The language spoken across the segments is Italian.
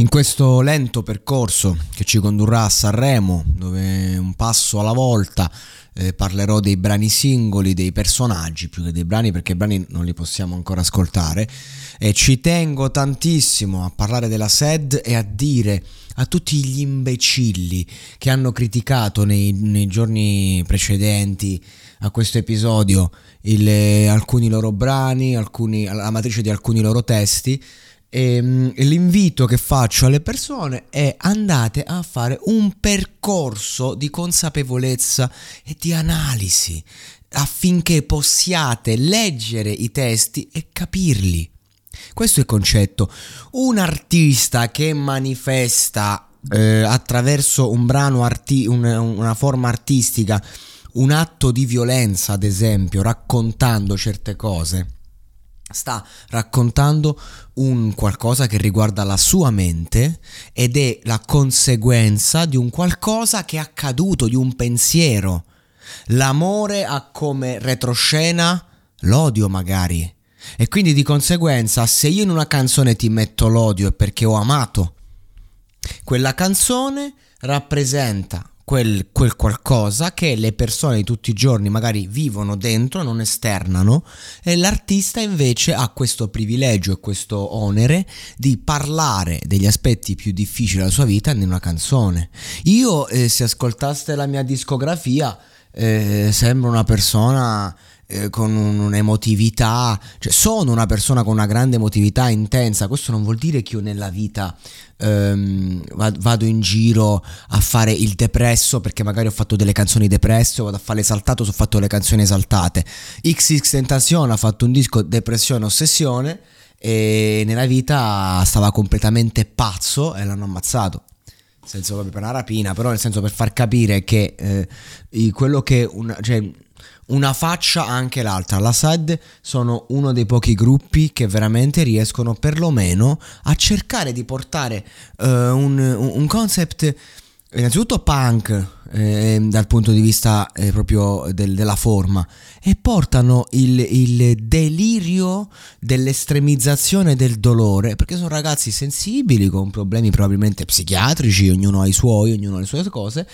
In questo lento percorso che ci condurrà a Sanremo, dove un passo alla volta eh, parlerò dei brani singoli, dei personaggi più che dei brani perché i brani non li possiamo ancora ascoltare e ci tengo tantissimo a parlare della SED e a dire a tutti gli imbecilli che hanno criticato nei, nei giorni precedenti a questo episodio il, alcuni loro brani, alcuni, la matrice di alcuni loro testi. E, l'invito che faccio alle persone è andate a fare un percorso di consapevolezza e di analisi affinché possiate leggere i testi e capirli. Questo è il concetto. Un artista che manifesta eh, attraverso un brano, arti- un, una forma artistica, un atto di violenza, ad esempio, raccontando certe cose, sta raccontando un qualcosa che riguarda la sua mente ed è la conseguenza di un qualcosa che è accaduto, di un pensiero. L'amore ha come retroscena l'odio magari e quindi di conseguenza, se io in una canzone ti metto l'odio è perché ho amato. Quella canzone rappresenta quel, quel, qualcosa che le persone di tutti i giorni magari vivono dentro, non esternano, e l'artista invece ha questo privilegio e questo onere di parlare degli aspetti più difficili della sua vita in una canzone. Io, eh, se ascoltaste la mia discografia, eh, sembro una persona eh, con un'emotività, cioè sono una persona con una grande emotività intensa, questo non vuol dire che io nella vita ehm, vado in giro a fare il depresso perché magari ho fatto delle canzoni depresse o vado a fare l'esaltato se ho fatto le canzoni esaltate. XX Tentacion ha fatto un disco depressione ossessione e nella vita stava completamente pazzo e l'hanno ammazzato senso proprio per una rapina, però nel senso per far capire che eh, quello che una, cioè, una faccia anche l'altra. La SAD sono uno dei pochi gruppi che veramente riescono perlomeno a cercare di portare uh, un, un, concept innanzitutto punk eh, dal punto di vista eh, proprio del, della forma e portano il, il, delirio dell'estremizzazione del dolore perché sono ragazzi sensibili con problemi probabilmente psichiatrici ognuno ha i suoi ognuno ha le sue cose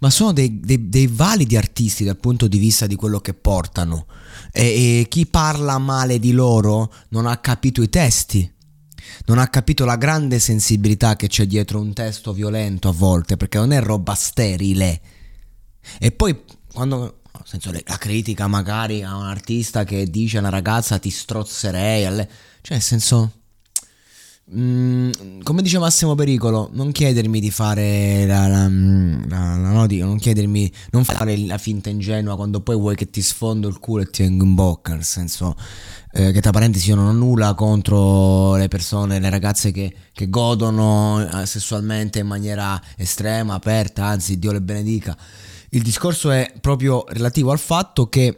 ma sono dei, dei, dei, validi artisti dal punto di vista di quello che portano. E, e chi parla male di loro non ha capito i testi. Non ha capito la grande sensibilità che c'è dietro un testo violento a volte, perché non è roba sterile. E poi quando senso, la critica magari a un artista che dice a una ragazza ti strozzerei, alle... cioè nel senso Mm, come dice Massimo Pericolo, non chiedermi di fare la, la, la, la no, non chiedermi, non fare la finta ingenua quando poi vuoi che ti sfondo il culo e ti tengo in bocca, nel senso eh, che tra parentesi io non ho nulla contro le persone, le ragazze che, che godono eh, sessualmente in maniera estrema, aperta, anzi Dio le benedica. Il discorso è proprio relativo al fatto che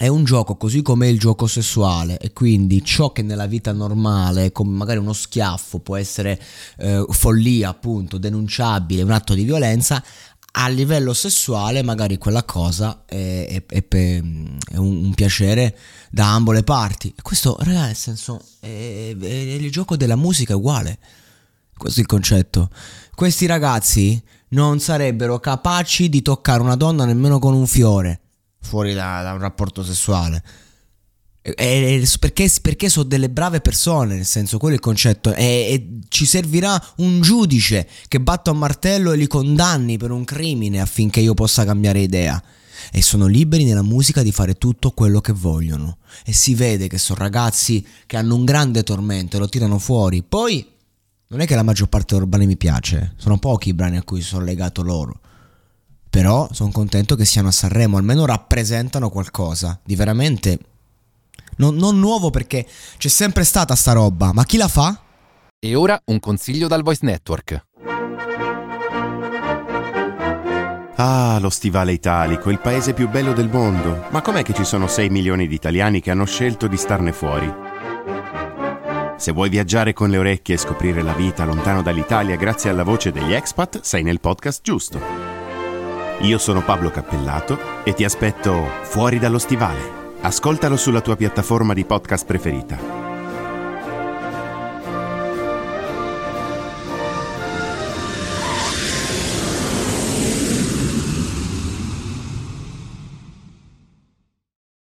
è un gioco così come il gioco sessuale e quindi ciò che nella vita normale, come magari uno schiaffo, può essere eh, follia, appunto, denunciabile, un atto di violenza, a livello sessuale magari quella cosa è, è, è, è un, un, piacere da ambo le parti. Questo, ragazzi, nel senso, il gioco della musica è uguale. Questo è il concetto. Questi ragazzi non sarebbero capaci di toccare una donna nemmeno con un fiore fuori da, da un rapporto sessuale. E, e, perché, perché, sono delle brave persone, nel senso, quello è il concetto. E, e, ci servirà un giudice che batta un martello e li condanni per un crimine affinché io possa cambiare idea. E sono liberi nella musica di fare tutto quello che vogliono. E si vede che sono ragazzi che hanno un grande tormento e lo tirano fuori. Poi, non è che la maggior parte dei brani mi piace, sono pochi i brani a cui sono legato loro. Però sono contento che siano a Sanremo, almeno rappresentano qualcosa di veramente non, non nuovo perché c'è sempre stata sta roba, ma chi la fa? E ora un consiglio dal Voice Network. Ah, lo stivale italico, il paese più bello del mondo. Ma com'è che ci sono 6 milioni di italiani che hanno scelto di starne fuori? Se vuoi viaggiare con le orecchie e scoprire la vita lontano dall'Italia grazie alla voce degli expat, sei nel podcast giusto. Io sono Pablo Cappellato e ti aspetto fuori dallo stivale. Ascoltalo sulla tua piattaforma di podcast preferita